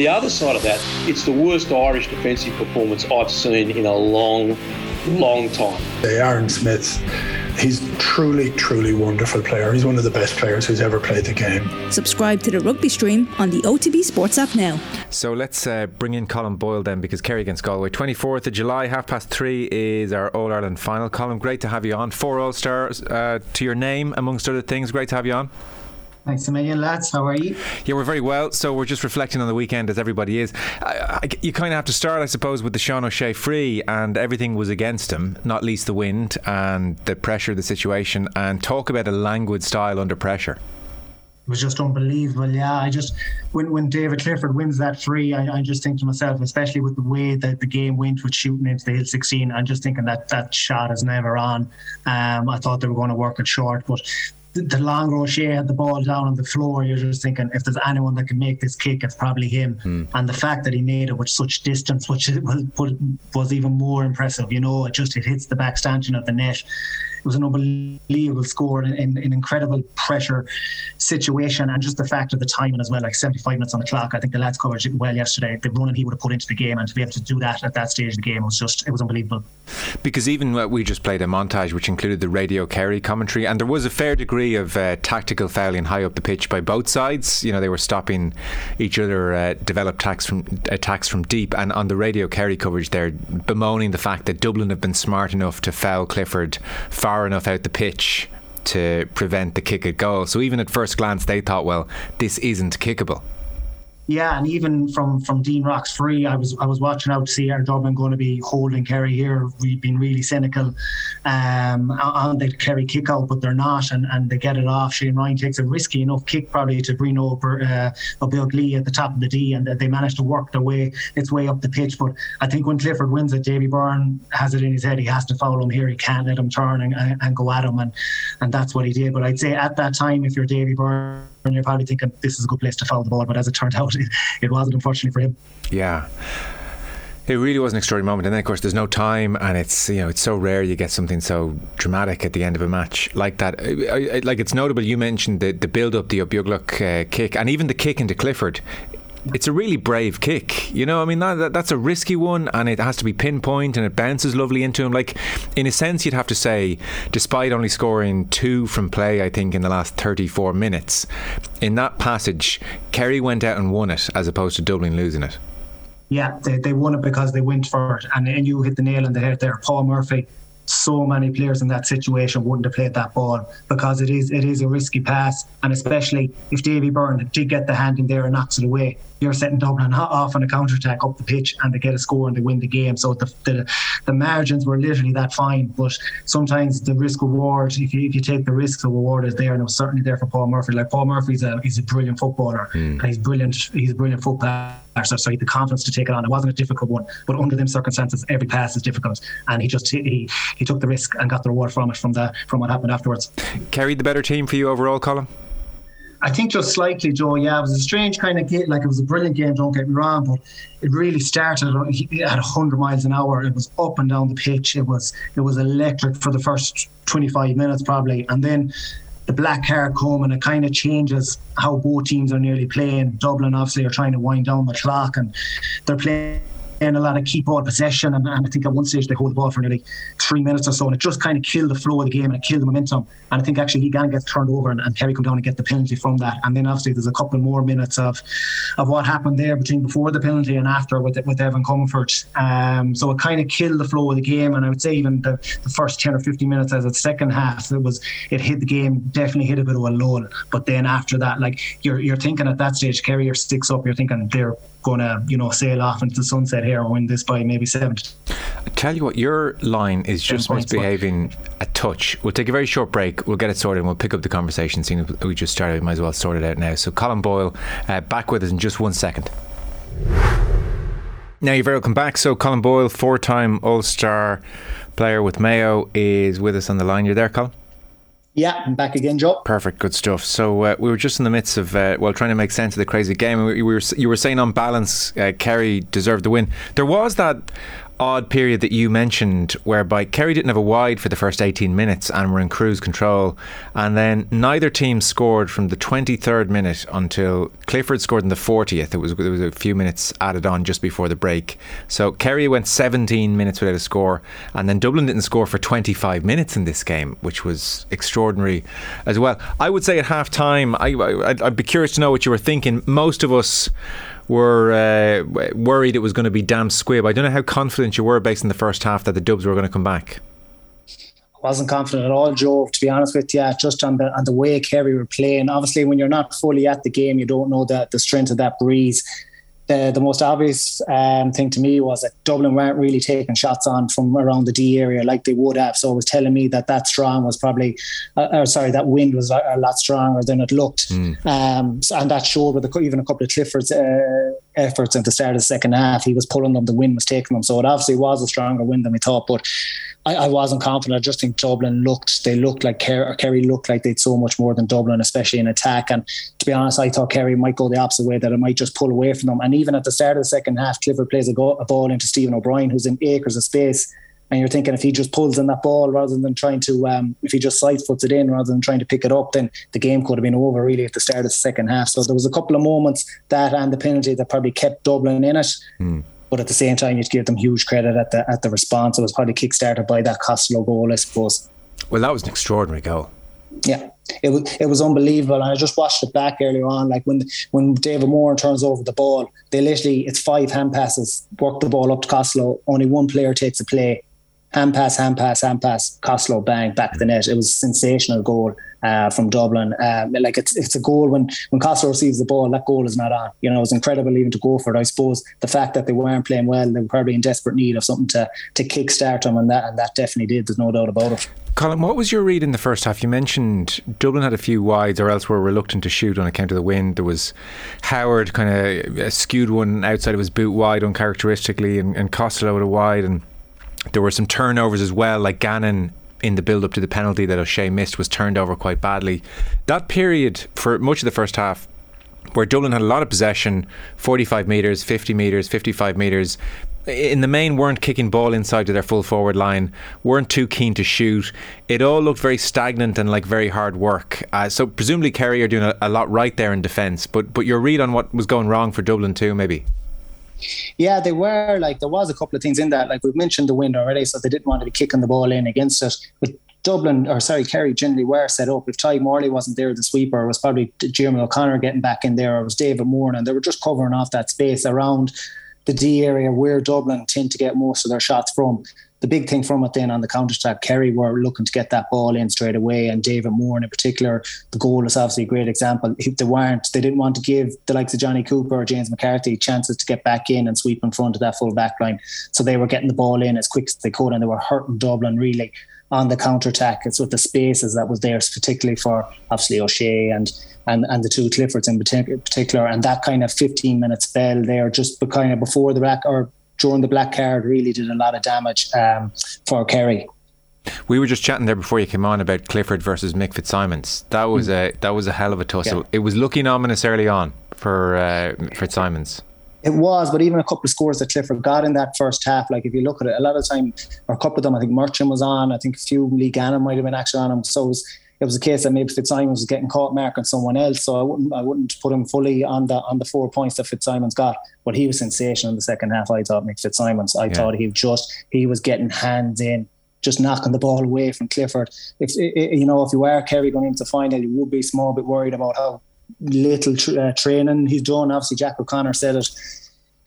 The other side of that, it's the worst Irish defensive performance I've seen in a long, long time. Aaron Smith, he's truly, truly wonderful player. He's one of the best players who's ever played the game. Subscribe to the rugby stream on the OTB Sports app now. So let's uh, bring in Colm Boyle then, because Kerry against Galway, 24th of July, half past three is our All Ireland final. Colm, great to have you on. Four All Stars uh, to your name, amongst other things. Great to have you on. Thanks a million, lads. How are you? Yeah, we're very well. So we're just reflecting on the weekend, as everybody is. I, I, you kind of have to start, I suppose, with the Sean O'Shea free, and everything was against him, not least the wind and the pressure of the situation, and talk about a languid style under pressure. It was just unbelievable. Yeah, I just when when David Clifford wins that free, I, I just think to myself, especially with the way that the game went with shooting into the hill 16, I'm just thinking that that shot is never on. Um, I thought they were going to work it short, but the, the long O'Shea had the ball down on the floor, you're just thinking if there's anyone that can make this kick, it's probably him. Mm. And the fact that he made it with such distance, which was, was even more impressive. You know, it just it hits the back stanchion of the net. It was an unbelievable score in, in, in incredible pressure situation, and just the fact of the timing as well, like 75 minutes on the clock. I think the lads covered it well yesterday. The running he would have put into the game, and to be able to do that at that stage of the game was just it was unbelievable. Because even we just played a montage which included the Radio Kerry commentary, and there was a fair degree of uh, tactical fouling high up the pitch by both sides. You know, they were stopping each other, uh, attacks from attacks from deep, and on the Radio Kerry coverage, they're bemoaning the fact that Dublin have been smart enough to foul Clifford far enough out the pitch to prevent the kick at goal. So even at first glance, they thought, well, this isn't kickable. Yeah, and even from from Dean Rocks free, I was I was watching out to see are Dublin going to be holding Kerry here. We've been really cynical um, on the Kerry kick out, but they're not, and, and they get it off. Shane Ryan takes a risky enough kick probably to bring over uh, Lee at the top of the D, and they managed to work their way its way up the pitch. But I think when Clifford wins it, Davy Byrne has it in his head he has to foul him here. He can't let him turn and, and go at him, and and that's what he did. But I'd say at that time, if you're Davy Byrne and you're probably thinking this is a good place to foul the ball. But as it turned out, it, wasn't, unfortunately, for him. Yeah. It really was an extraordinary moment, and then of course there's no time, and it's you know it's so rare you get something so dramatic at the end of a match like that. I, I, like it's notable. You mentioned the the build up, the Ó Beaglaoich uh, kick, and even the kick into Clifford it's a really brave kick. You know, I mean that, that, that's a risky one, and it has to be pinpoint, and it bounces lovely into him. Like in a sense, you'd have to say, despite only scoring two from play, I think in the last 34 minutes, in that passage, Kerry went out and won it as opposed to Dublin losing it. Yeah, they, they won it because they went for it, and, and you hit the nail on the head there. Paul Murphy so many players in that situation wouldn't have played that ball because it is it is a risky pass, and especially if Davy Byrne did get the hand in there and knocks it away, you're setting Dublin off on a counter attack up the pitch and they get a score and they win the game. So the, the, the margins were literally that fine. But sometimes the risk reward, if you, if you take the risks, the reward is there, and it was certainly there for Paul Murphy. Like Paul Murphy's a he's a brilliant footballer mm. and he's brilliant. He's a brilliant footballer. So, so he had the confidence to take it on. It wasn't a difficult one, but under them circumstances, every pass is difficult, and he just he he took the risk and got the reward from it from the from what happened afterwards. Carried the better team for you overall, Colm. I think just slightly, Joe. Yeah, it was a strange kind of game. Like it was a brilliant game. Don't get me wrong, but it really started at 100 miles an hour. It was up and down the pitch. It was it was electric for the first 25 minutes probably, and then the black card come and it kind of changes how both teams are nearly playing. Dublin obviously are trying to wind down the clock and they're playing and a lot of keep ball possession. And, and, I think at one stage they hold the ball for nearly three minutes or so, and it just kind of killed the flow of the game and it killed the momentum. And I think actually he gets turned over and, and Kerry come down and get the penalty from that. And then obviously there's a couple more minutes of of what happened there between before the penalty and after with with Evan Comerford. Um, so it kind of killed the flow of the game. And I would say even the, the first 10 or 15 minutes as its second half, it was it hit the game, definitely hit a bit of a lull. But then after that, like you're you're thinking at that stage, Kerry sticks up, you're thinking they're going to, you know, sail off into the sunset here and win this by maybe seven. I tell you what, your line is just misbehaving a touch. We'll take a very short break. We'll get it sorted and we'll pick up the conversation. Seeing we just started, we might as well sort it out now. So, Colm Boyle, uh, back with us in just one second. Now you're very welcome back. So, Colm Boyle, four time All Star player with Mayo, is with us on the line. You're there, Colm? Yeah, I'm back again, Joe. Perfect, good stuff. So uh, we were just in the midst of uh, well trying to make sense of the crazy game. We, we were you were saying on balance, uh, Kerry deserved the win. There was that odd period that you mentioned whereby Kerry didn't have a wide for the first 18 minutes and were in cruise control. And then neither team scored from the 23rd minute until Clifford scored in the 40th. It was, there was a few minutes added on just before the break. So Kerry went 17 minutes without a score. And then Dublin didn't score for 25 minutes in this game, which was extraordinary as well. I would say at half time, I, I, I'd be curious to know what you were thinking. Most of us were uh, worried it was going to be damn squib. I don't know how confident you were based in the first half that the Dubs were going to come back. I wasn't confident at all, Joe. To be honest with you, just on the on the way Kerry were playing. Obviously, when you're not fully at the game, you don't know the the strength of that breeze the, the most obvious um, thing to me was that Dublin weren't really taking shots on from around the D area like they would have. So it was telling me that that strong was probably, uh, or sorry, that wind was a, a, lot stronger than it looked. Mm. Um, so, and that showed with even a couple of Clifford's uh, efforts at the start of the second half. He was pulling them, the wind was taking them. So it obviously was a stronger wind than we thought. But I, I, wasn't confident. I just think Dublin looked, they looked like Kerry, looked like they'd so much more than Dublin, especially in attack. And to be honest, I thought Kerry might go the opposite way, that it might just pull away from them. And even at the start of the second half, Clifford plays a, go, a ball into Stephen O'Brien, who's in acres of space. And you're thinking if he just pulls in that ball rather than trying to, um, if he just side foots it in rather than trying to pick it up, then the game could have been over really at the start of the second half. So there was a couple of moments that and the penalty that probably kept Dublin in it. Mm. But at the same time, you'd give them huge credit at the at the response. It was probably kickstarted by that Costello goal, I suppose. Well, that was an extraordinary goal. Yeah, it was it was unbelievable, and I just watched it back earlier on. Like when when David Moran turns over the ball, they literally it's five hand passes, work the ball up to Costello. Only one player takes a play, hand pass, hand pass, hand pass, Costello bang back the net. It was a sensational goal uh, from Dublin. Um, like it's it's a goal when when Costello receives the ball, that goal is not on. You know, it was incredible even to go for it. I suppose the fact that they weren't playing well, they were probably in desperate need of something to to kickstart them, and that and that definitely did. There's no doubt about it. Colm, what was your read in the first half? You mentioned Dublin had a few wides, or else were reluctant to shoot on account of the wind. There was Howard kind of skewed one outside of his boot wide uncharacteristically, and, and Costello with a wide, and there were some turnovers as well, like Gannon in the build up to the penalty that O'Shea missed was turned over quite badly. That period for much of the first half where Dublin had a lot of possession 45 metres, 50 metres, 55 metres. In the main, weren't kicking ball inside to their full forward line, weren't too keen to shoot. It all looked very stagnant and like very hard work. Uh, so, presumably, Kerry are doing a, a lot right there in defence. But, but your read on what was going wrong for Dublin, too, maybe? Yeah, they were like there was a couple of things in that. Like we've mentioned the wind already, so they didn't want to be kicking the ball in against it. But Dublin, or sorry, Kerry generally were set up. If Tadhg Morley wasn't there, the sweeper, was probably Jeremy O'Connor getting back in there, or it was David Moran, and they were just covering off that space around the D area where Dublin tend to get most of their shots from the big thing from it then on the counter attack, Kerry were looking to get that ball in straight away, and David Moran in particular, the goal is obviously a great example. They weren't, they didn't want to give the likes of Johnny Cooper or James McCarthy chances to get back in and sweep in front of that full back line. So they were getting the ball in as quick as they could, and they were hurting Dublin really on the counter attack. It's with the spaces that was there, particularly for obviously O'Shea and and, and the two Cliffords in particular, and that kind of 15 minute spell there, just kind of before the back or during the black card really did a lot of damage um, for Kerry. We were just chatting there before you came on about Clifford versus Mick Fitzsimons. That was mm. a that was a hell of a tussle. Yeah. It was looking ominous early on for uh, Fitzsimons. It was, but even a couple of scores that Clifford got in that first half, like if you look at it, a lot of time, or a couple of them, I think Murchan was on. I think a few Lee Gannon might have been actually on him. So it was, it was a case that maybe Fitzsimons was getting caught marking someone else. So I wouldn't I wouldn't put him fully on the on the four points that Fitzsimons got. But he was sensational in the second half. I thought Mick Fitzsimons. I yeah. thought he just he was getting hands in. Just knocking the ball away from Clifford. If you know, if you are Kerry going into final, you would be small bit worried about how little uh, training he's done. Obviously, Jack O'Connor said it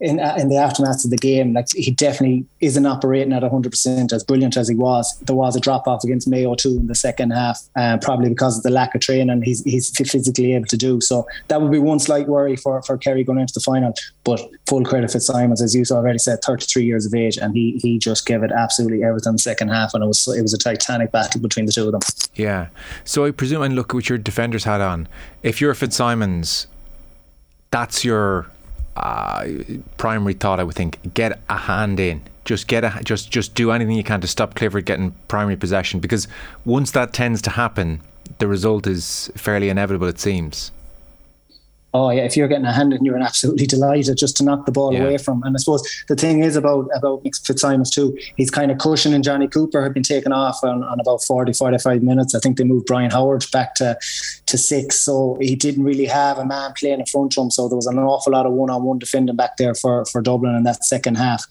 in uh, in the aftermath of the game, like he definitely isn't operating at 100% as brilliant as he was. There was a drop off against Mayo too in the second half, uh, probably because of the lack of training he's he's physically able to do. So that would be one slight worry for for Kerry going into the final. But full credit Fitzsimons, as you already said, 33 years of age, and he he just gave it absolutely everything in the second half, and it was it was a titanic battle between the two of them. Yeah. So I presume, and look what your defenders had on. If you're Fitzsimons, that's your uh, primary thought I would think get a hand in. Just get a just just do anything you can to stop Clifford getting primary possession because once that tends to happen the result is fairly inevitable it seems oh yeah, if you're getting a hand and you're an absolutely delighted just to knock the ball yeah. away from. And I suppose the thing is about about Fitzsimons too, he's kind of cushioning Johnny Cooper had been taken off on, on about 40, 45 minutes. I think they moved Brian Howard back to to six. So he didn't really have a man playing in front of him. So there was an awful lot of one on one defending back there for, for Dublin in that second half.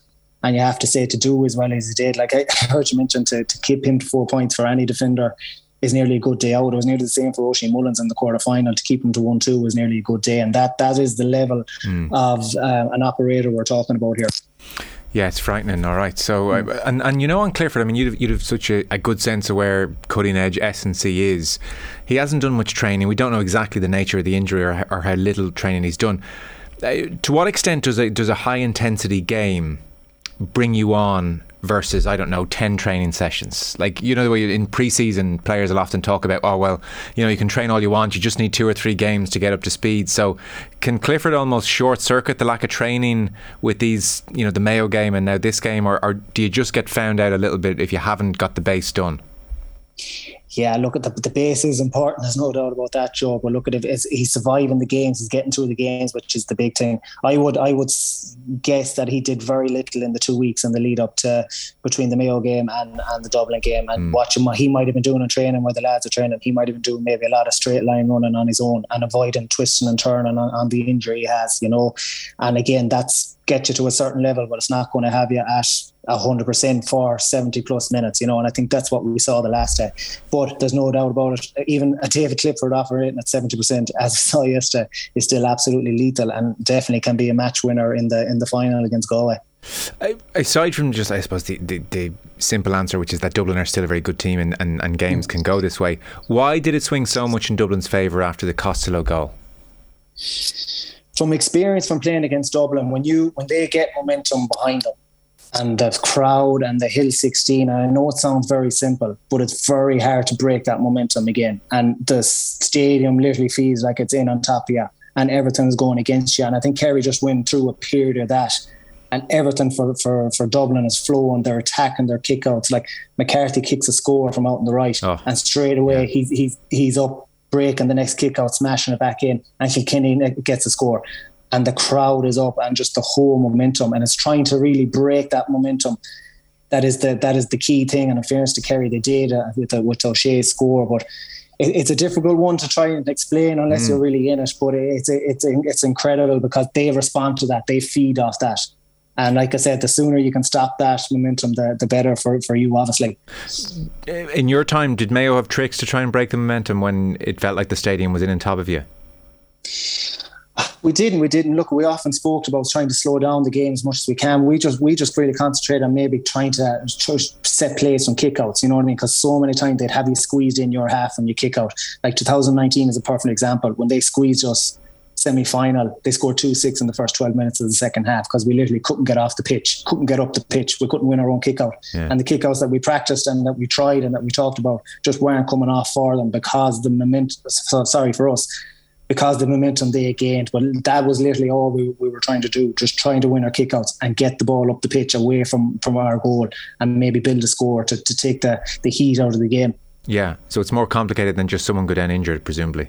And you have to say to do as well as he did. Like I heard you mention to, to keep him to four points for any defender is nearly a good day out. It was nearly the same for Oisin Mullins in the quarter final. To keep him to one two was nearly a good day, and that that is the level mm. of um, an operator we're talking about here. Yeah, it's frightening. All right. So, mm. uh, and and you know, on Clifford, I mean, you'd have, you'd have such a, a good sense of where cutting edge S&C is. He hasn't done much training. We don't know exactly the nature of the injury or, or how little training he's done. Uh, to what extent does a does a high intensity game bring you on versus I don't know ten training sessions. Like you know the way in preseason players will often talk about oh well you know you can train all you want you just need two or three games to get up to speed. So can Clifford almost short circuit the lack of training with these you know the Mayo game and now this game or, or do you just get found out a little bit if you haven't got the base done? Yeah, look at the, the base is important. There's no doubt about that, Joe. But look at it, he's surviving the games, he's getting through the games, which is the big thing. I would I would guess that he did very little in the two weeks in the lead up to between the Mayo game and, and the Dublin game. And mm. watching what he might have been doing in training where the lads are training, he might have been doing maybe a lot of straight line running on his own and avoiding twisting and turning on, on the injury he has, you know. And again, that's get you to a certain level, but it's not going to have you at hundred percent for seventy plus minutes, you know, and I think that's what we saw the last day. But there's no doubt about it. Even a David Clifford operating at seventy percent, as we saw yesterday, is still absolutely lethal and definitely can be a match winner in the in the final against Galway. Aside from just, I suppose, the, the, the, simple answer, which is that Dublin are still a very good team and, and, and games can go this way, why did it swing so much in Dublin's favour after the Costello goal? From experience from playing against Dublin, when you when they get momentum behind them, and the crowd and the Hill 16. And I know it sounds very simple, but it's very hard to break that momentum again. And the stadium literally feels like it's in on top of you and everything's going against you. And I think Kerry just went through a period of that. And everything for, for, for Dublin is flowing. They're attacking their kickouts. Like McCarthy kicks a score from out on the right, oh, and straight away yeah. he's he's he's up breaking the next kick out, smashing it back in, and Kilkenny gets a score and the crowd is up and just the whole momentum and it's trying to really break that momentum that is the that is the key thing and in fairness to Kerry they did uh, with the with O'Shea's score but it, it's a difficult one to try and explain unless mm. you're really in it but it's it's it's incredible because they respond to that they feed off that and like I said, the sooner you can stop that momentum, the, the better for, for you, obviously. In your time, did Mayo have tricks to try and break the momentum when it felt like the stadium was in on top of you? We didn't. We didn't. Look, we often spoke about trying to slow down the game as much as we can. We just we just really concentrate on maybe trying to set plays from kickouts. You know what I mean? Because so many times they'd have you squeezed in your half and you kick out. Like 2019 is a perfect example. When they squeezed us semi final, they scored 2 6 in the first 12 minutes of the second half because we literally couldn't get off the pitch, couldn't get up the pitch. We couldn't win our own kick out. Yeah. And the kickouts that we practiced and that we tried and that we talked about just weren't coming off for them because the momentum, so, sorry for us, because the momentum they gained. But that was literally all we, we were trying to do, just trying to win our kickouts and get the ball up the pitch away from, from our goal and maybe build a score to, to take the, the heat out of the game. Yeah, so it's more complicated than just someone go down injured, presumably.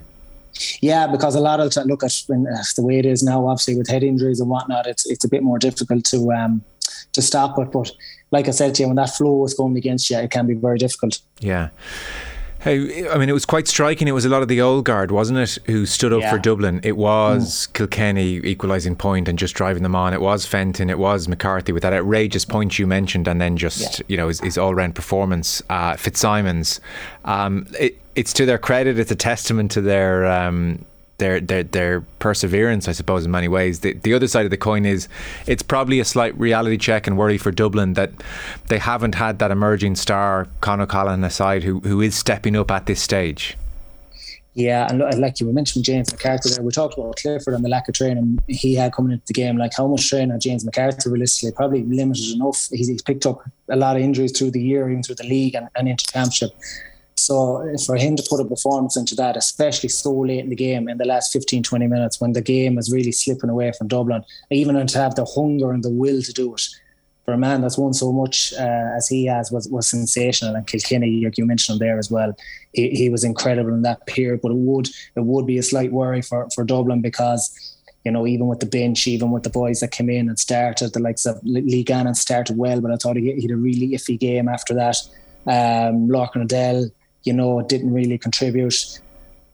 Yeah, because a lot of time, look at when, uh, the way it is now. Obviously, with head injuries and whatnot, it's it's a bit more difficult to um, to stop it. But like I said to you, when that flow is going against you, it can be very difficult. Yeah. Hey, I mean, it was quite striking. It was a lot of the old guard, wasn't it, who stood up yeah. for Dublin? It was mm. Kilkenny equalising point and just driving them on. It was Fenton. It was McCarthy with that outrageous point you mentioned, and then just yeah. you know his, his all round performance. Uh, Fitzsimons. Um, it, it's to their credit. It's a testament to their um, their their their perseverance, I suppose, in many ways. The the other side of the coin is it's probably a slight reality check and worry for Dublin that they haven't had that emerging star, Con O'Callaghan aside, who who is stepping up at this stage. Yeah, and like you mentioned James McCarthy there, we talked about Clifford and the lack of training he had coming into the game. Like how much training James McCarthy realistically probably limited enough. He's, he's, picked up a lot of injuries through the year, even through the league and, and into championship. So for him to put a performance into that, especially so late in the game, in the last 15, 20 minutes, when the game is really slipping away from Dublin, even to have the hunger and the will to do it, for a man that's won so much uh, as he has was, was sensational. And Kilkenny, you mentioned him there as well, he, he was incredible in that period. But it would it would be a slight worry for, for Dublin because you know, even with the bench, even with the boys that came in and started, the likes of Lee Gannon started well, but I thought he, he had a really iffy game after that. Um, Lorcan O'Dell, you know, didn't really contribute.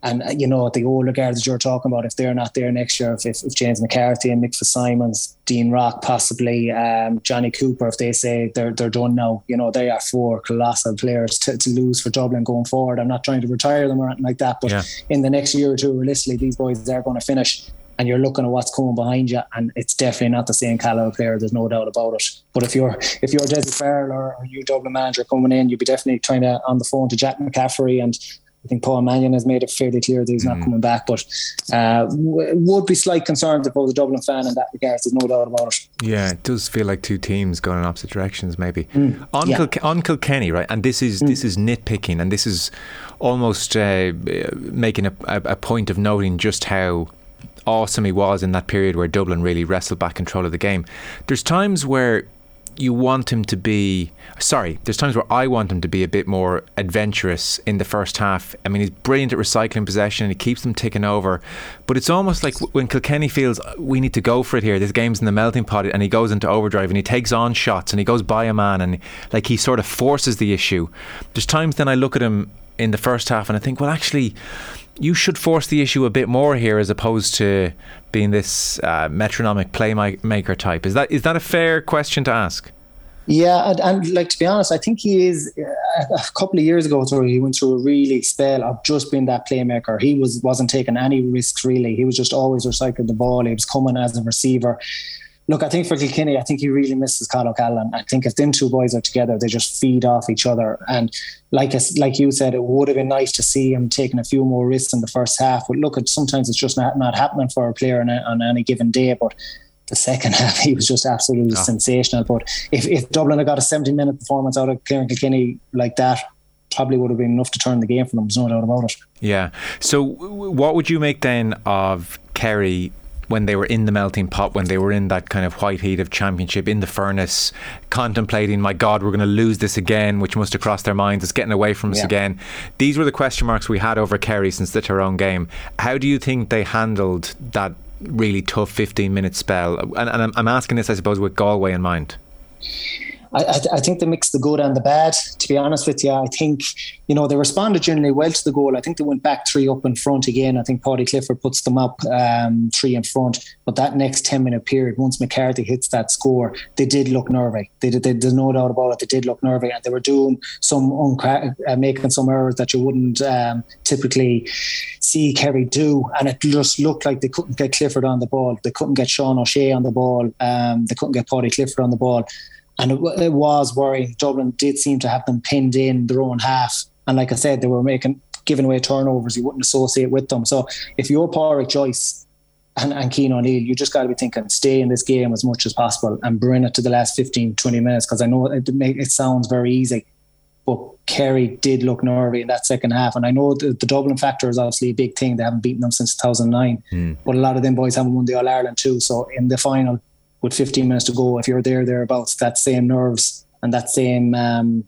And uh, you know the older guards that you're talking about, if they're not there next year, if, if James McCarthy and Mick Fitzsimons, Dean Rock, possibly um, Johnny Cooper, if they say they're they're done now, you know they are four colossal players to, to lose for Dublin going forward. I'm not trying to retire them or anything like that, but yeah. in the next year or two, realistically, these boys are going to finish and you're looking at what's coming behind you, and it's definitely not the same caliber player. There's no doubt about it. But if you're if you're Dessie Farrell or, or you Dublin manager coming in, you'd be definitely trying to on the phone to Jack McCaffrey and I think Paul Mannion has made it fairly clear that he's not mm. coming back, but uh, would be slight concerns if I was a Dublin fan in that regard. There's no doubt about it. Yeah, it does feel like two teams going in opposite directions, maybe. Mm. On, yeah. On Kilkenny, right? And this is mm. this is nitpicking, and this is almost uh, making a, a point of noting just how awesome he was in that period where Dublin really wrestled back control of the game. There's times where you want him to be sorry there's times where I want him to be a bit more adventurous in the first half I mean he's brilliant at recycling possession and he keeps them ticking over but it's almost like when Kilkenny feels uh, we need to go for it here this game's in the melting pot and he goes into overdrive and he takes on shots and he goes by a man and like he sort of forces the issue there's times then I look at him in the first half and I think well actually you should force the issue a bit more here as opposed to being this uh, metronomic playmaker type. Is that is that a fair question to ask? Yeah, and, and, like to be honest, I think he is. Uh, a couple of years ago, so he went through a really spell of just being that playmaker. He was wasn't taking any risks really. He was just always recycling the ball. He was coming as a receiver look, I think for Kilkenny, I think he really misses Con O'Callaghan. I think if them two boys are together, they just feed off each other. And like like you said, it would have been nice to see him taking a few more risks in the first half. But look, sometimes it's just not, not happening for a player on, a, on any given day. But the second half, he was just absolutely oh. sensational. But if, if Dublin had got a 70 minute performance out of Ciarán Kilkenny like that, probably would have been enough to turn the game for them. There's no doubt about it. Yeah. So, what would you make then of Kerry when they were in the melting pot, when they were in that kind of white heat of championship, in the furnace, contemplating, my God, we're going to lose this again, which must have crossed their minds. It's getting away from us yeah. again. These were the question marks we had over Kerry since the Tyrone game. How do you think they handled that really tough 15 minute spell? And, and I'm, I'm asking this, I suppose, with Galway in mind. I, I, think they mixed the good and the bad. To be honest with you, I think you know they responded generally well to the goal. I think they went back three up in front again. I think Paudie Clifford puts them up um, three in front. But that next ten minute period, once McCarthy hits that score, they did look nervy. They did. They, there's no doubt about it. They did look nervy, and they were doing some uncra- uh, making some errors that you wouldn't um, typically see Kerry do. And it just looked like they couldn't get Clifford on the ball. They couldn't get Sean O'Shea on the ball. Um, they couldn't get Paudie Clifford on the ball and it, it was worrying. Dublin did seem to have them pinned in their own half, and like I said, they were making giving away turnovers you wouldn't associate with them. So if you're Pádraig Joyce and, and Cian O'Neill, you just got to be thinking, stay in this game as much as possible and bring it to the last 15, 20 minutes because I know it, it sounds very easy. But Kerry did look nervy in that second half. And I know the, the Dublin factor is obviously a big thing. They haven't beaten them since 2009. Mm. But a lot of them boys haven't won the All Ireland too. So in the final, with 15 minutes to go, if you're there thereabouts, that same nerves and that same um,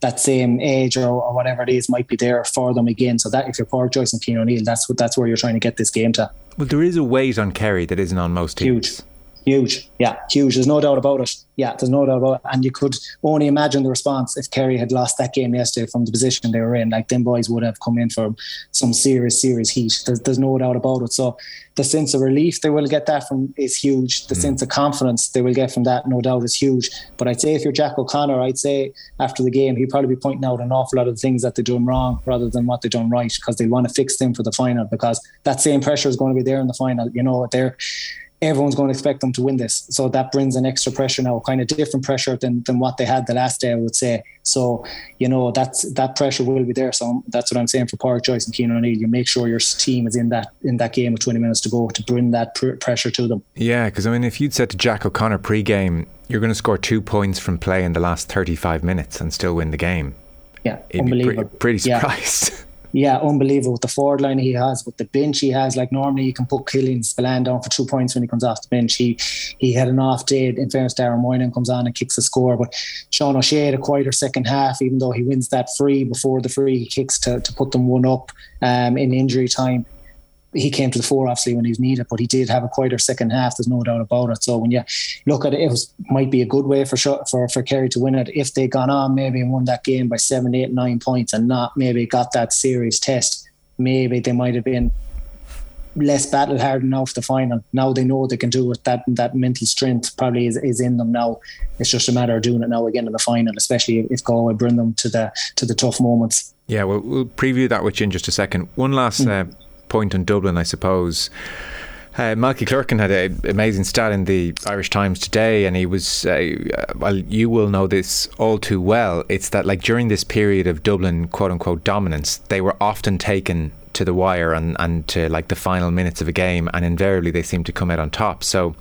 that same age or, or, whatever it is might be there for them again. So that if you're Pádraig Joyce and Cian O'Neill, that's what that's where you're trying to get this game to. Well, there is a weight on Kerry that isn't on most teams. Huge. Huge, yeah, huge. There's no doubt about it. Yeah, there's no doubt about it. And you could only imagine the response if Kerry had lost that game yesterday from the position they were in. Like them boys would have come in for some serious, serious heat. There's, there's no doubt about it. So the sense of relief they will get that from is huge. The mm. sense of confidence they will get from that, no doubt, is huge. But I'd say if you're Jack O'Connor, I'd say after the game he'd probably be pointing out an awful lot of the things that they've done wrong rather than what they've done right because they want to fix them for the final because that same pressure is going to be there in the final. You know, what they're everyone's going to expect them to win this. So that brings an extra pressure now, kind of different pressure than, than what they had the last day, I would say. So, you know, that's that pressure will be there. So that's what I'm saying for Pádraig Joyce and Cian O'Neill. You make sure your team is in that in that game with 20 minutes to go to bring that pr- pressure to them. Yeah, because I mean, if you'd said to Jack O'Connor pre-game, you're going to score two points from play in the last 35 minutes and still win the game. Yeah, He'd unbelievable. Be pre- pretty surprised. Yeah. yeah, unbelievable with the forward line he has, with the bench he has. Like normally you can put Killian Spillane down for two points when he comes off the bench. He he had an off day. In fairness, Darren Moynihan comes on and kicks the score. But Sean O'Shea had a quieter second half, even though he wins that free before the free he kicks to, to put them one up um, in injury time he came to the fore obviously when he was needed, but he did have a quieter second half. There's no doubt about it. So when you look at it, it was, might be a good way for for for Kerry to win it if they gone on maybe and won that game by seven, eight, nine points, and not maybe got that serious test. Maybe they might have been less battle hardened now for the final. Now they know they can do it. That that mental strength probably is, is in them now. It's just a matter of doing it now again in the final, especially if Galway bring them to the to the tough moments. Yeah, well, we'll preview that with you in just a second. One last mm. uh, point in Dublin, I suppose. Uh, Malky Clerkin had an amazing stat in the Irish Times today, and he was, uh, well, you will know this all too well. It's that, like, during this period of Dublin, quote unquote, dominance, they were often taken to the wire and, and to like the final minutes of a game, and invariably they seem to come out on top. So,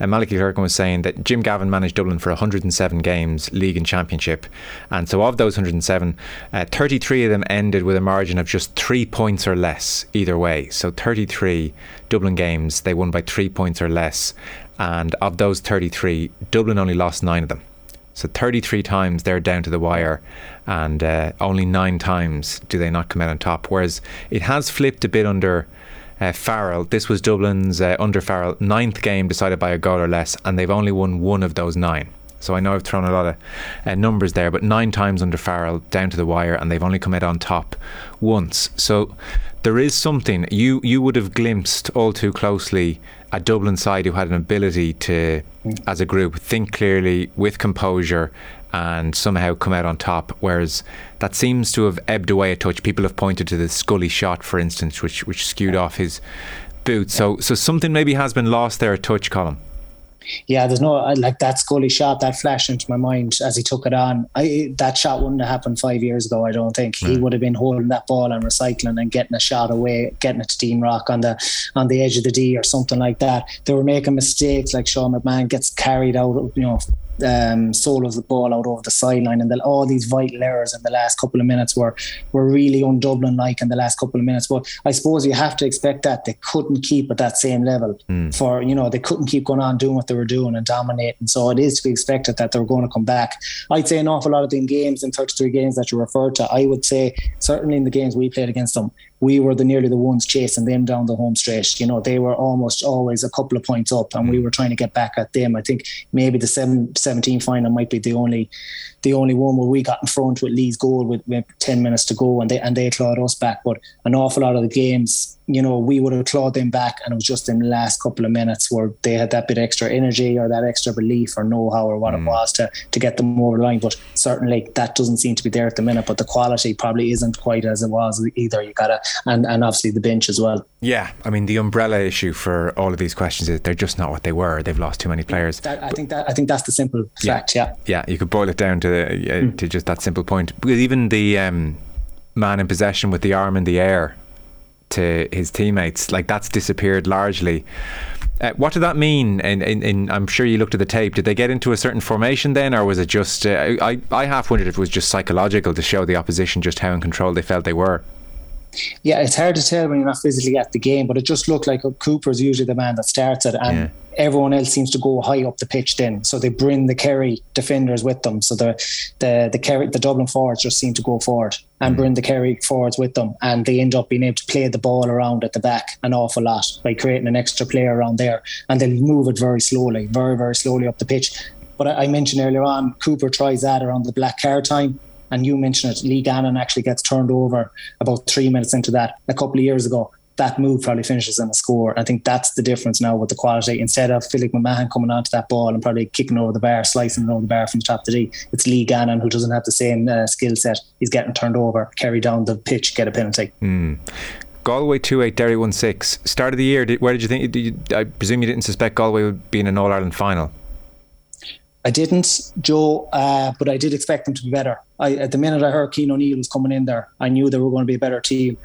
uh, Clerkin was saying that Jim Gavin managed Dublin for 107 games, league and championship, and so of those 107, uh, 33 of them ended with a margin of just three points or less either way. So 33 Dublin games they won by three points or less, and of those 33, Dublin only lost nine of them. So 33 times they're down to the wire, and uh, only nine times do they not come out on top. Whereas it has flipped a bit under uh, Farrell. This was Dublin's uh, under Farrell ninth game decided by a goal or less, and they've only won one of those nine. So I know I've thrown a lot of uh, numbers there, but nine times under Farrell down to the wire, and they've only come out on top once. So there is something you you would have glimpsed all too closely a Dublin side who had an ability to, mm. as a group, think clearly with composure and somehow come out on top. Whereas that seems to have ebbed away a touch. People have pointed to the Scully shot, for instance, which which skewed off his boot. So so something maybe has been lost there a touch, Colm yeah, there's no like that Scully shot that flashed into my mind as he took it on. I that shot wouldn't have happened five years ago. I don't think he would have been holding that ball and recycling and getting a shot away, getting it to Dean Rock on the on the edge of the D or something like that. They were making mistakes like Sean McMahon gets carried out, you know, um, soul of the ball out over the sideline, and the, all these vital errors in the last couple of minutes were were really un-Dublin like in the last couple of minutes. But I suppose you have to expect that they couldn't keep at that same level mm. for you know they couldn't keep going on doing what they were doing and dominating. So it is to be expected that they're going to come back. I'd say an awful lot of the games in 33 games that you referred to, I would say certainly in the games we played against them, we were the nearly the ones chasing them down the home stretch. You know, they were almost always a couple of points up, and we mm. were trying to get back at them. I think maybe the 7, 17 final might be the only the only one where we got in front with Lee's goal with, with 10 minutes to go and they and they clawed us back. But an awful lot of the games, you know, we would have clawed them back and it was just in the last couple of minutes where they had that bit extra energy or that extra belief or know how or what mm. it was to, to get them over the line. But certainly that doesn't seem to be there at the minute. But the quality probably isn't quite as it was either. You gotta and, and obviously the bench as well. Yeah, I mean the umbrella issue for all of these questions is they're just not what they were. They've lost too many players. That, I think that I think that's the simple fact. Yeah, yeah, you could boil it down to to uh, to just that simple point. Because even the um, man in possession with the arm in the air to his teammates, like that's disappeared largely. Uh, what did that mean? And in, in, in, I'm sure you looked at the tape. Did they get into a certain formation then, or was it just? Uh, I I half wondered if it was just psychological to show the opposition just how in control they felt they were. Yeah, it's hard to tell when you're not physically at the game, but it just looked like Cooper's usually the man that starts it, and yeah. everyone else seems to go high up the pitch. Then, so they bring the Kerry defenders with them. So the the the Kerry the Dublin forwards just seem to go forward and mm. bring the Kerry forwards with them, and they end up being able to play the ball around at the back an awful lot by creating an extra player around there, and they move it very slowly, very very slowly up the pitch. But I mentioned earlier on, Cooper tries that around the black car time and you mentioned it, Lee Gannon actually gets turned over about three minutes into that a couple of years ago. That move probably finishes in a score. I think that's the difference now with the quality. Instead of Philip McMahon coming onto that ball and probably kicking over the bar, slicing it over the bar from the top to D, it's Lee Gannon who doesn't have the same uh, skill set. He's getting turned over, carry down the pitch, get a penalty. Mm. Galway 2 8, Derry 1 6. Start of the year, where did you think? Did you, I presume you didn't suspect Galway would be in an All Ireland final? I didn't, Joe, uh, but I did expect them to be better. I, at the minute I heard Cian O'Neill was coming in there, I knew they were going to be a better team.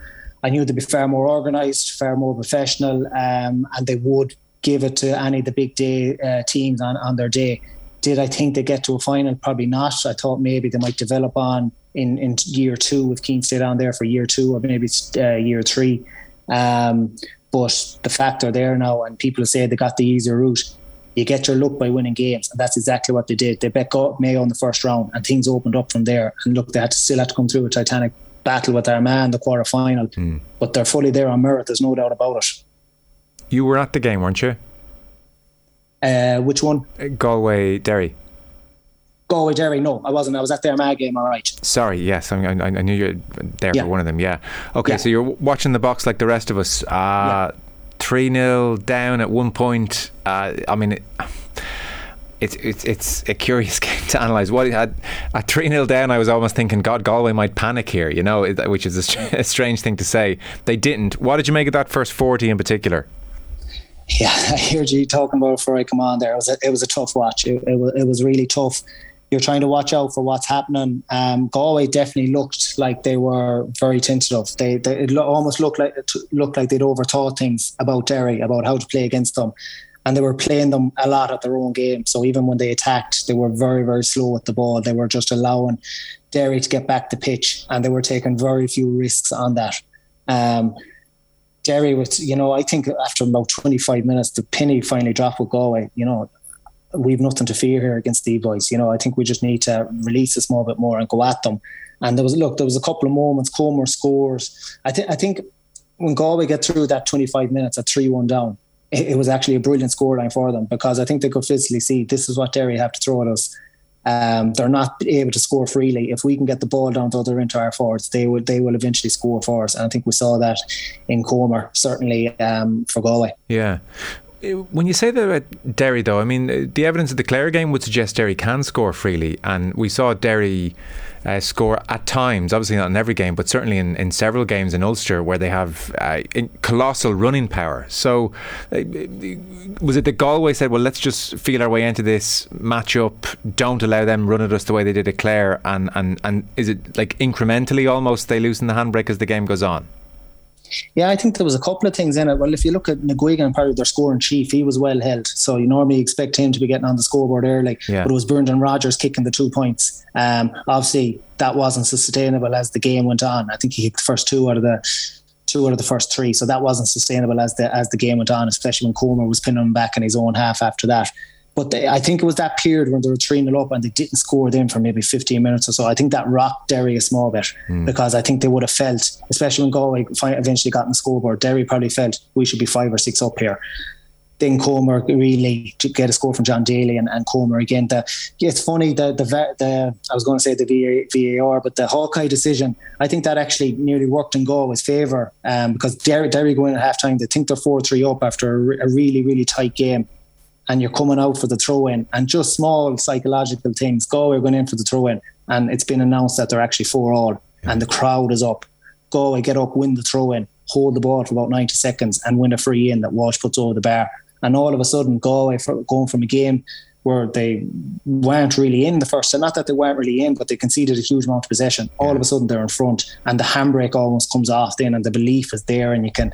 I knew they'd be far more organised, far more professional, um, and they would give it to any of the big day uh, teams on, on their day. Did I think they get to a final? Probably not. I thought maybe they might develop on in, in year two if Cian stayed on there for year two or maybe uh, year three. Um, but the fact are there now, and people say they got the easier route you get your luck by winning games. And that's exactly what they did. They bet Mayo in the first round and things opened up from there. And look, they had to still had to come through a titanic battle with Armagh in the quarter final. Mm. But they're fully there on merit, there's no doubt about it. You were at the game, weren't you? Uh, which one? Uh, Galway Derry. Galway Derry. No, I wasn't. I was at the Armagh game. All right. Sorry. Yes, I, I, I knew you were there yeah. for one of them. Yeah. Okay. Yeah. So you're watching the box like the rest of us. Ah, yeah. 3 0 down at one point. Uh, I mean, it's it's it's a curious game to analyze. What had at three 0 down, I was almost thinking, God, Galway might panic here, you know, which is a, a, strange thing to say. They didn't. What did you make of that first forty in particular? Yeah, I heard you talking about before I come on. There, it was a, it was a tough watch. It, it was it was really tough you're trying to watch out for what's happening. Um, Galway definitely looked like they were very tentative. They, they it almost looked like it looked like they'd overthought things about Derry, about how to play against them, and they were playing them a lot at their own game. So even when they attacked, they were very very slow with the ball. They were just allowing Derry to get back the pitch, and they were taking very few risks on that. Um, Derry was, you know, I think after about 25 minutes, the penny finally dropped with Galway. You know, we've nothing to fear here against the boys. You know, I think we just need to release a small bit more and go at them. And there was look, there was a couple of moments. Comer scores. I think I think when Galway get through that 25 minutes at three one down, it, it, was actually a brilliant scoreline for them because I think they could physically see this is what Derry have to throw at us. Um, they're not able to score freely. If we can get the ball down to other into our forwards, they will they will eventually score for us. And I think we saw that in Comer certainly um, for Galway. Yeah, when you say that about Derry, though, I mean, the evidence of the Clare game would suggest Derry can score freely, and we saw Derry uh, score at times, obviously not in every game, but certainly in, in several games in Ulster where they have uh, colossal running power. So, uh, was it that Galway said, well, let's just feel our way into this matchup, don't allow them run at us the way they did at Clare, and, and, and is it like incrementally almost they loosen the handbrake as the game goes on? Yeah, I think there was a couple of things in it. Well, if you look at McGuigan, probably their scoring chief, he was well held. So you normally expect him to be getting on the scoreboard early. Yeah. But it was Brendan Rogers kicking the two points. Um, obviously, that wasn't sustainable as the game went on. I think he kicked the first two out of the two out of the first three. So that wasn't sustainable as the as the game went on, especially when Comer was pinning him back in his own half after that. But they, I think it was that period when they were 3 0 up and they didn't score then for maybe 15 minutes or so. I think that rocked Derry a small bit mm. because I think they would have felt, especially when Galway eventually got in the scoreboard, Derry probably felt we should be five or six up here. Then Comer really to get a score from John Daly and, and Comer again. The, it's funny the, the the I was going to say the VAR, but the Hawkeye decision. I think that actually nearly worked in Galway's favour um, because Derry, Derry going at halftime. They think they're four three up after a, a really really tight game and you're coming out for the throw in and just small psychological things. Galway are going in for the throw in and it's been announced that they're actually four all and the crowd is up. Galway get up, win the throw in, hold the ball for about 90 seconds and win a free in that Walsh puts over the bar. And all of a sudden, Galway going from a game where they weren't really in the first. And not that they weren't really in, but they conceded a huge amount of possession. All yeah. of a sudden they're in front, and the handbrake almost comes off then, and the belief is there, and you can.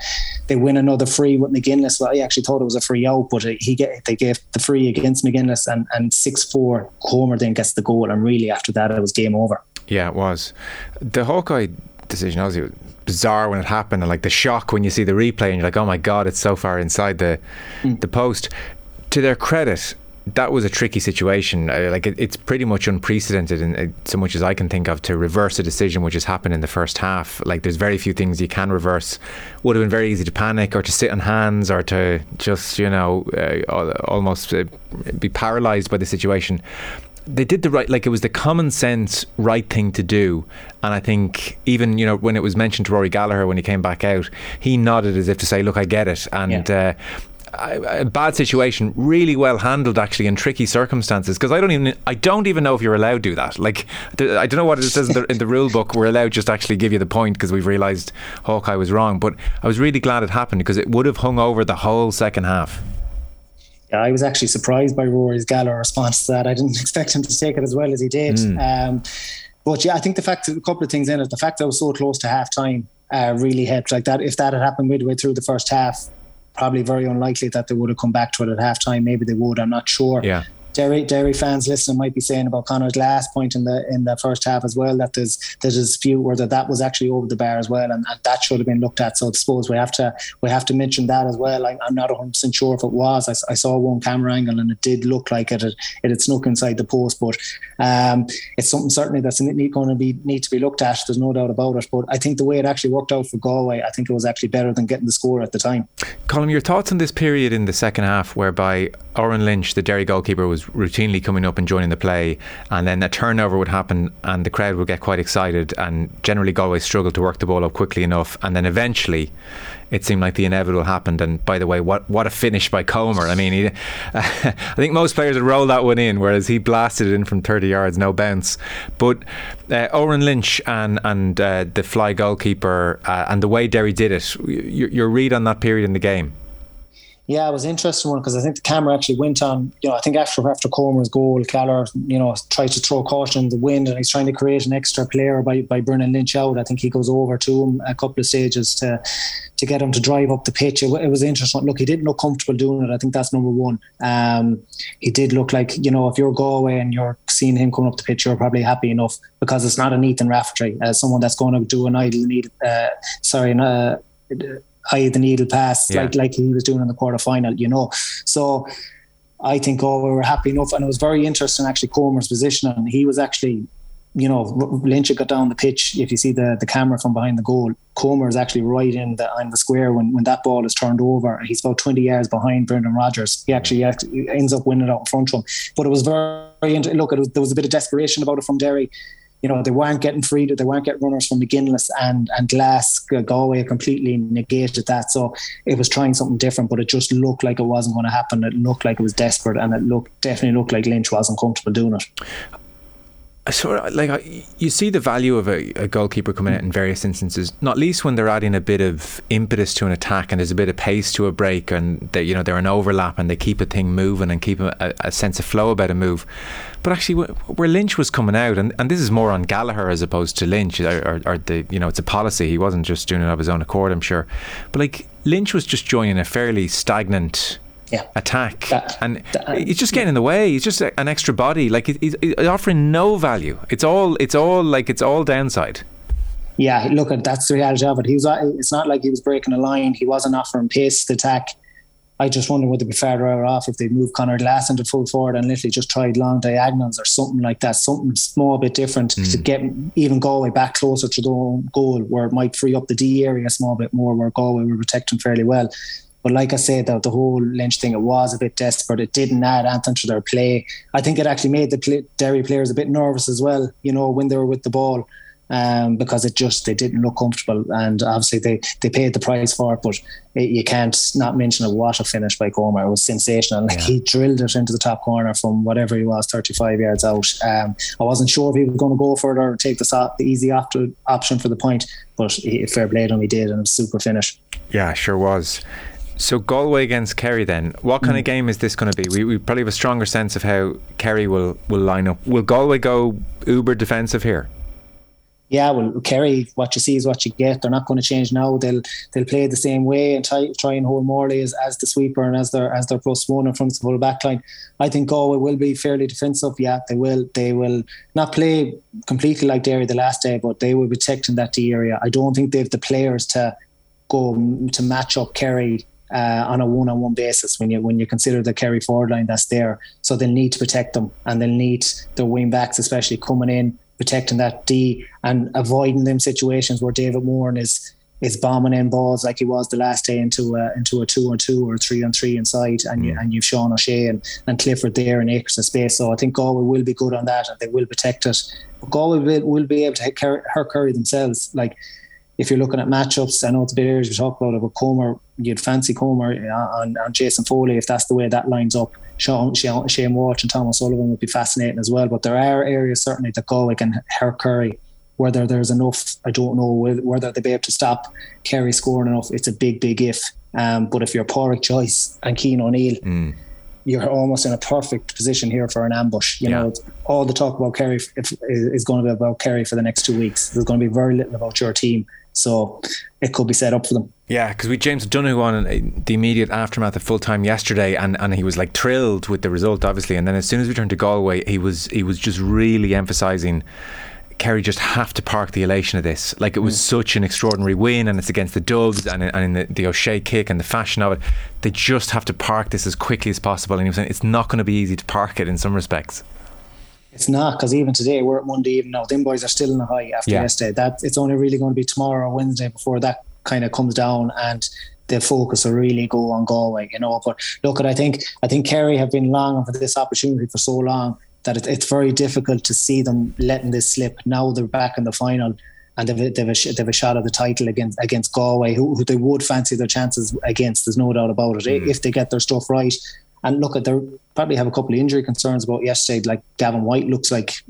They win another free with McGuinness. Well, I actually thought it was a free out, but he get they gave the free against McGuinness, and and six four Comer then gets the goal, and really after that it was game over. Yeah, it was. The Hawkeye decision, obviously was bizarre when it happened and like the shock when you see the replay and you're like oh my god it's so far inside the mm. the post to their credit that was a tricky situation. Uh, like it, it's pretty much unprecedented in uh, so much as I can think of to reverse a decision which has happened in the first half. Like there's very few things you can reverse. Would have been very easy to panic or to sit on hands or to just you know uh, almost uh, be paralysed by the situation. They did the right, like it was the common sense right thing to do, and I think even you know when it was mentioned to Rory Gallagher when he came back out, he nodded as if to say, "Look, I get it," and yeah. A bad situation, really well handled actually in tricky circumstances. Because I don't even I don't even know if you're allowed to do that. Like I don't know what it says in the, in the rule book. We're allowed just actually give you the point because we've realised Hawkeye was wrong. But I was really glad it happened because it would have hung over the whole second half. Yeah, I was actually surprised by Rory's Gala response to that. I didn't expect him to take it as well as he did. Mm. Um, but yeah, I think the fact a couple of things in it. The fact that I was so close to half time uh, really helped. Like that, if that had happened midway through the first half, probably very unlikely that they would have come back to it at halftime. Maybe they would. I'm not sure. Yeah. Derry Derry fans listening might be saying about Connor's last point in the in the first half as well that there's there's a dispute whether that was actually over the bar as well and, that should have been looked at. So I suppose we have to we have to mention that as well. I, am not 100 percent sure if it was. I, I, saw one camera angle and it did look like it had, it had snuck inside the post, but um, it's something certainly that's going to be need to be looked at. There's no doubt about it. But I think the way it actually worked out for Galway, I think it was actually better than getting the score at the time. Colm, your thoughts on this period in the second half whereby Odhrán Lynch, the Derry goalkeeper, was routinely coming up and joining the play, and then a turnover would happen, and the crowd would get quite excited, and generally Galway struggled to work the ball up quickly enough, and then eventually it seemed like the inevitable happened. And by the way, what what a finish by Comer! I mean, he, I think most players would roll that one in, whereas he blasted it in from 30 yards, no bounce. But uh, Odhrán Lynch and and uh, the fly goalkeeper uh, and the way Derry did it, your, your read on that period in the game. Yeah, it was an interesting one because I think the camera actually went on. You know, I think after after Comer's goal, Keller, you know, tried to throw caution in the wind, and he's trying to create an extra player by by burning Lynch out. I think he goes over to him a couple of stages to to get him to drive up the pitch. It, it was interesting. Look, he didn't look comfortable doing it. I think that's number one. Um, he did look like you know, if you're Galway and you're seeing him coming up the pitch, you're probably happy enough because it's not an Ethan Rafferty, uh, someone that's going to do an idle. Uh, sorry, uh, eye the needle pass yeah. like like he was doing in the quarter final, you know. So I think oh we were happy enough, and it was very interesting actually Comer's position, and he was actually. You know, Lynch got down the pitch. If you see the, the camera from behind the goal, Comer is actually right in the in the square when, when that ball is turned over. He's about 20 yards behind Brendan Rogers. He actually, actually ends up winning it out in front of him. But it was very, look, it was, there was a bit of desperation about it from Derry you know, they weren't getting free, they weren't getting runners from McKinless and and Glass Galway completely negated that. So it was trying something different, but it just looked like it wasn't going to happen. It looked like it was desperate, and it looked definitely looked like Lynch wasn't comfortable doing it sort of like you see the value of a, a, goalkeeper coming out in various instances, not least when they're adding a bit of impetus to an attack and there's a bit of pace to a break, and they, you know they're an overlap and they keep a thing moving and keep a, a sense of flow about a move. But actually, where Lynch was coming out, and, and this is more on Gallagher as opposed to Lynch, or, or the you know it's a policy. He wasn't just doing it of his own accord, I'm sure. But like Lynch was just joining a fairly stagnant yeah. attack, that, and that, he's just getting in the way. He's just an extra body. Like he's, he's, offering no value. It's all. It's all like it's all downside. Yeah, look, at that's the reality of it. He was. It's not like he was breaking a line. He wasn't offering pace to attack. I just wonder would they be further off if they moved Conor Glass into full forward and literally just tried long diagonals or something like that, something small bit different mm. to get even Galway back closer to the goal where it might free up the D area a small bit more where Galway were protecting fairly well. But like I said, the, the whole Lynch thing, it was a bit desperate. It didn't add anything to their play. I think it actually made the play, Derry players a bit nervous as well, you know, when they were with the ball. Um, because it just they didn't look comfortable, and obviously they they paid the price for it. But it, you can't not mention a what a finish by Comer. It was sensational. Like yeah. he drilled it into the top corner from whatever he was, thirty five yards out. Um, I wasn't sure if he was going to go for it or take the, the easy after option for the point, but he, fair play to him, he did, and it was super finish. Yeah, sure was. So Galway against Kerry then. What kind mm. of game is this going to be? We, we probably have a stronger sense of how Kerry will, will line up. Will Galway go uber defensive here? Yeah, well, Kerry, what you see is what you get. They're not going to change now. They'll they'll play the same way and try try and hold Morley as, as the sweeper and as their as their plus one in front of the full back line. I think Galway will be fairly defensive. Yeah, they will. They will not play completely like Derry the last day, but they will be protecting that D area. I don't think they have the players to go to match up Kerry uh, on a one-on-one basis when you when you consider the Kerry forward line that's there. So they'll need to protect them, and they'll need the wing backs, especially coming in, protecting that D and avoiding them situations where David Moran is is bombing in balls like he was the last day into a, into a two on two or three on three inside, and you, and you've Sean O'Shea and, and Clifford there in acres of space. So I think Galway will be good on that, and they will protect it. But Galway will, will be able to hit hurt Kerry themselves. Like if you're looking at matchups, I know it's a bit early to talk about it, but Comer, you'd fancy Comer on, on Jason Foley if that's the way that lines up. Sean, Shane Walsh and Tom O'Sullivan would be fascinating as well. But there are areas certainly that Galway and hurt Kerry. Whether there's enough, I don't know. Whether they'll be able to stop Kerry scoring enough, it's a big, big if. Um, but if you're Pádraig Joyce and Cian O'Neill, mm you're almost in a perfect position here for an ambush. You yeah. know, all the talk about Kerry is going to be about Kerry for the next two weeks. There's going to be very little about your team. So it could be set up for them. Yeah, because we James O'Donoghue on uh, the immediate aftermath of full time yesterday, and, and he was like thrilled with the result, obviously. And then as soon as we turned to Galway, he was he was just really emphasising Kerry just have to park the elation of this. Like it was mm. such an extraordinary win, and it's against the Dubs and, and in the, the O'Shea kick and the fashion of it. They just have to park this as quickly as possible. And he was saying it's not going to be easy to park it in some respects. It's not because even today we're at Monday evening now. Them boys are still in a high after yeah. yesterday. That it's only really going to be tomorrow or Wednesday before that kind of comes down and the focus will really go on Galway, you know. But look, at I think I think Kerry have been longing for this opportunity for so long that it, it's very difficult to see them letting this slip. Now they're back in the final and they've, they've, a, they've a shot at the title against against Galway, who, who they would fancy their chances against. There's no doubt about it. Mm. If they get their stuff right, and look at they probably have a couple of injury concerns about yesterday. Like Gavin White looks like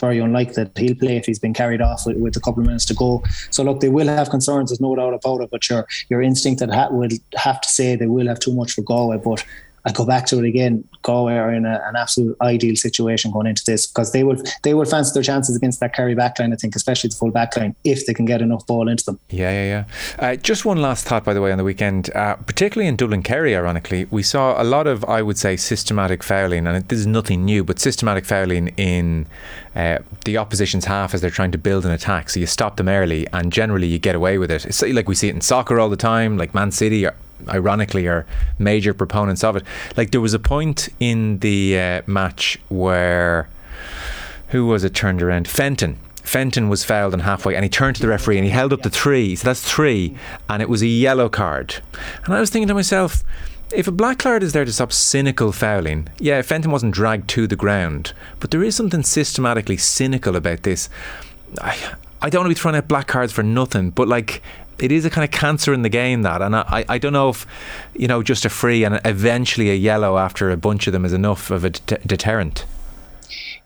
very unlikely that he'll play if he's been carried off with, with a couple of minutes to go. So look, they will have concerns. There's no doubt about it. But your your instinct that ha- would have to say they will have too much for Galway. But I go back to it again. Galway are in a, an absolute ideal situation going into this because they will they will fancy their chances against that Kerry backline. I think, especially the full backline, if they can get enough ball into them. Yeah, yeah, yeah. Uh, just one last thought, by the way, on the weekend, uh, particularly in Dublin Kerry. Ironically, we saw a lot of, I would say, systematic fouling, and this is nothing new, but systematic fouling in uh, the opposition's half as they're trying to build an attack. So you stop them early, and generally you get away with it. It's like we see it in soccer all the time, like Man City ironically are major proponents of it. Like there was a point in the uh, match where who was it turned around? Fenton. Fenton was fouled on halfway and he turned to the referee and he held up the three. So that's three. And it was a yellow card. And I was thinking to myself, if a black card is there to stop cynical fouling, yeah, Fenton wasn't dragged to the ground. But there is something systematically cynical about this. I, I don't want to be throwing out black cards for nothing, but like it is a kind of cancer in the game that, and I, I don't know if you know just a free and eventually a yellow after a bunch of them is enough of a deterrent.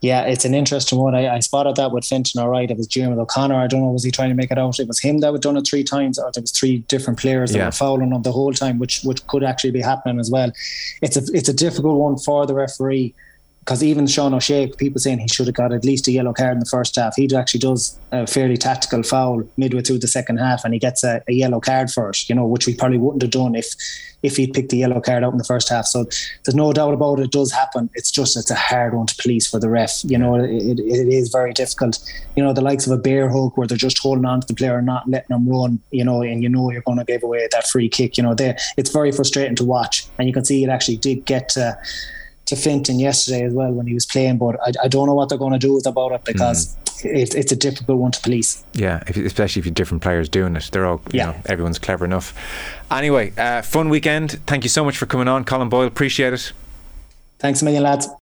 Yeah, it's an interesting one. I, I spotted that with Fenton. All right, it was Jim O'Connor. I don't know was he trying to make it out. It was him that had done it three times, or there was three different players that yeah. were fouling him the whole time, which which could actually be happening as well. It's a it's a difficult one for the referee because even Sean O'Shea, people saying he should have got at least a yellow card in the first half. He actually does a fairly tactical foul midway through the second half, and he gets a, a yellow card first. You know, which we probably wouldn't have done if if he'd picked the yellow card out in the first half. So there's no doubt about it. It does happen. It's just it's a hard one to police for the ref. You know, it, it, it is very difficult. You know, the likes of a bear hug where they're just holding on to the player and not letting them run. You know, and you know you're going to give away that free kick. You know, there it's very frustrating to watch, and you can see it actually did get. to to Fenton yesterday as well when he was playing. But I, I don't know what they're going to do about it because mm. it, it's a difficult one to police. Yeah, if, especially if you have different players doing it. They're all, yeah. Know, everyone's clever enough. Anyway, uh, fun weekend. Thank you so much for coming on, Colm Boyle. Appreciate it. Thanks a million, lads.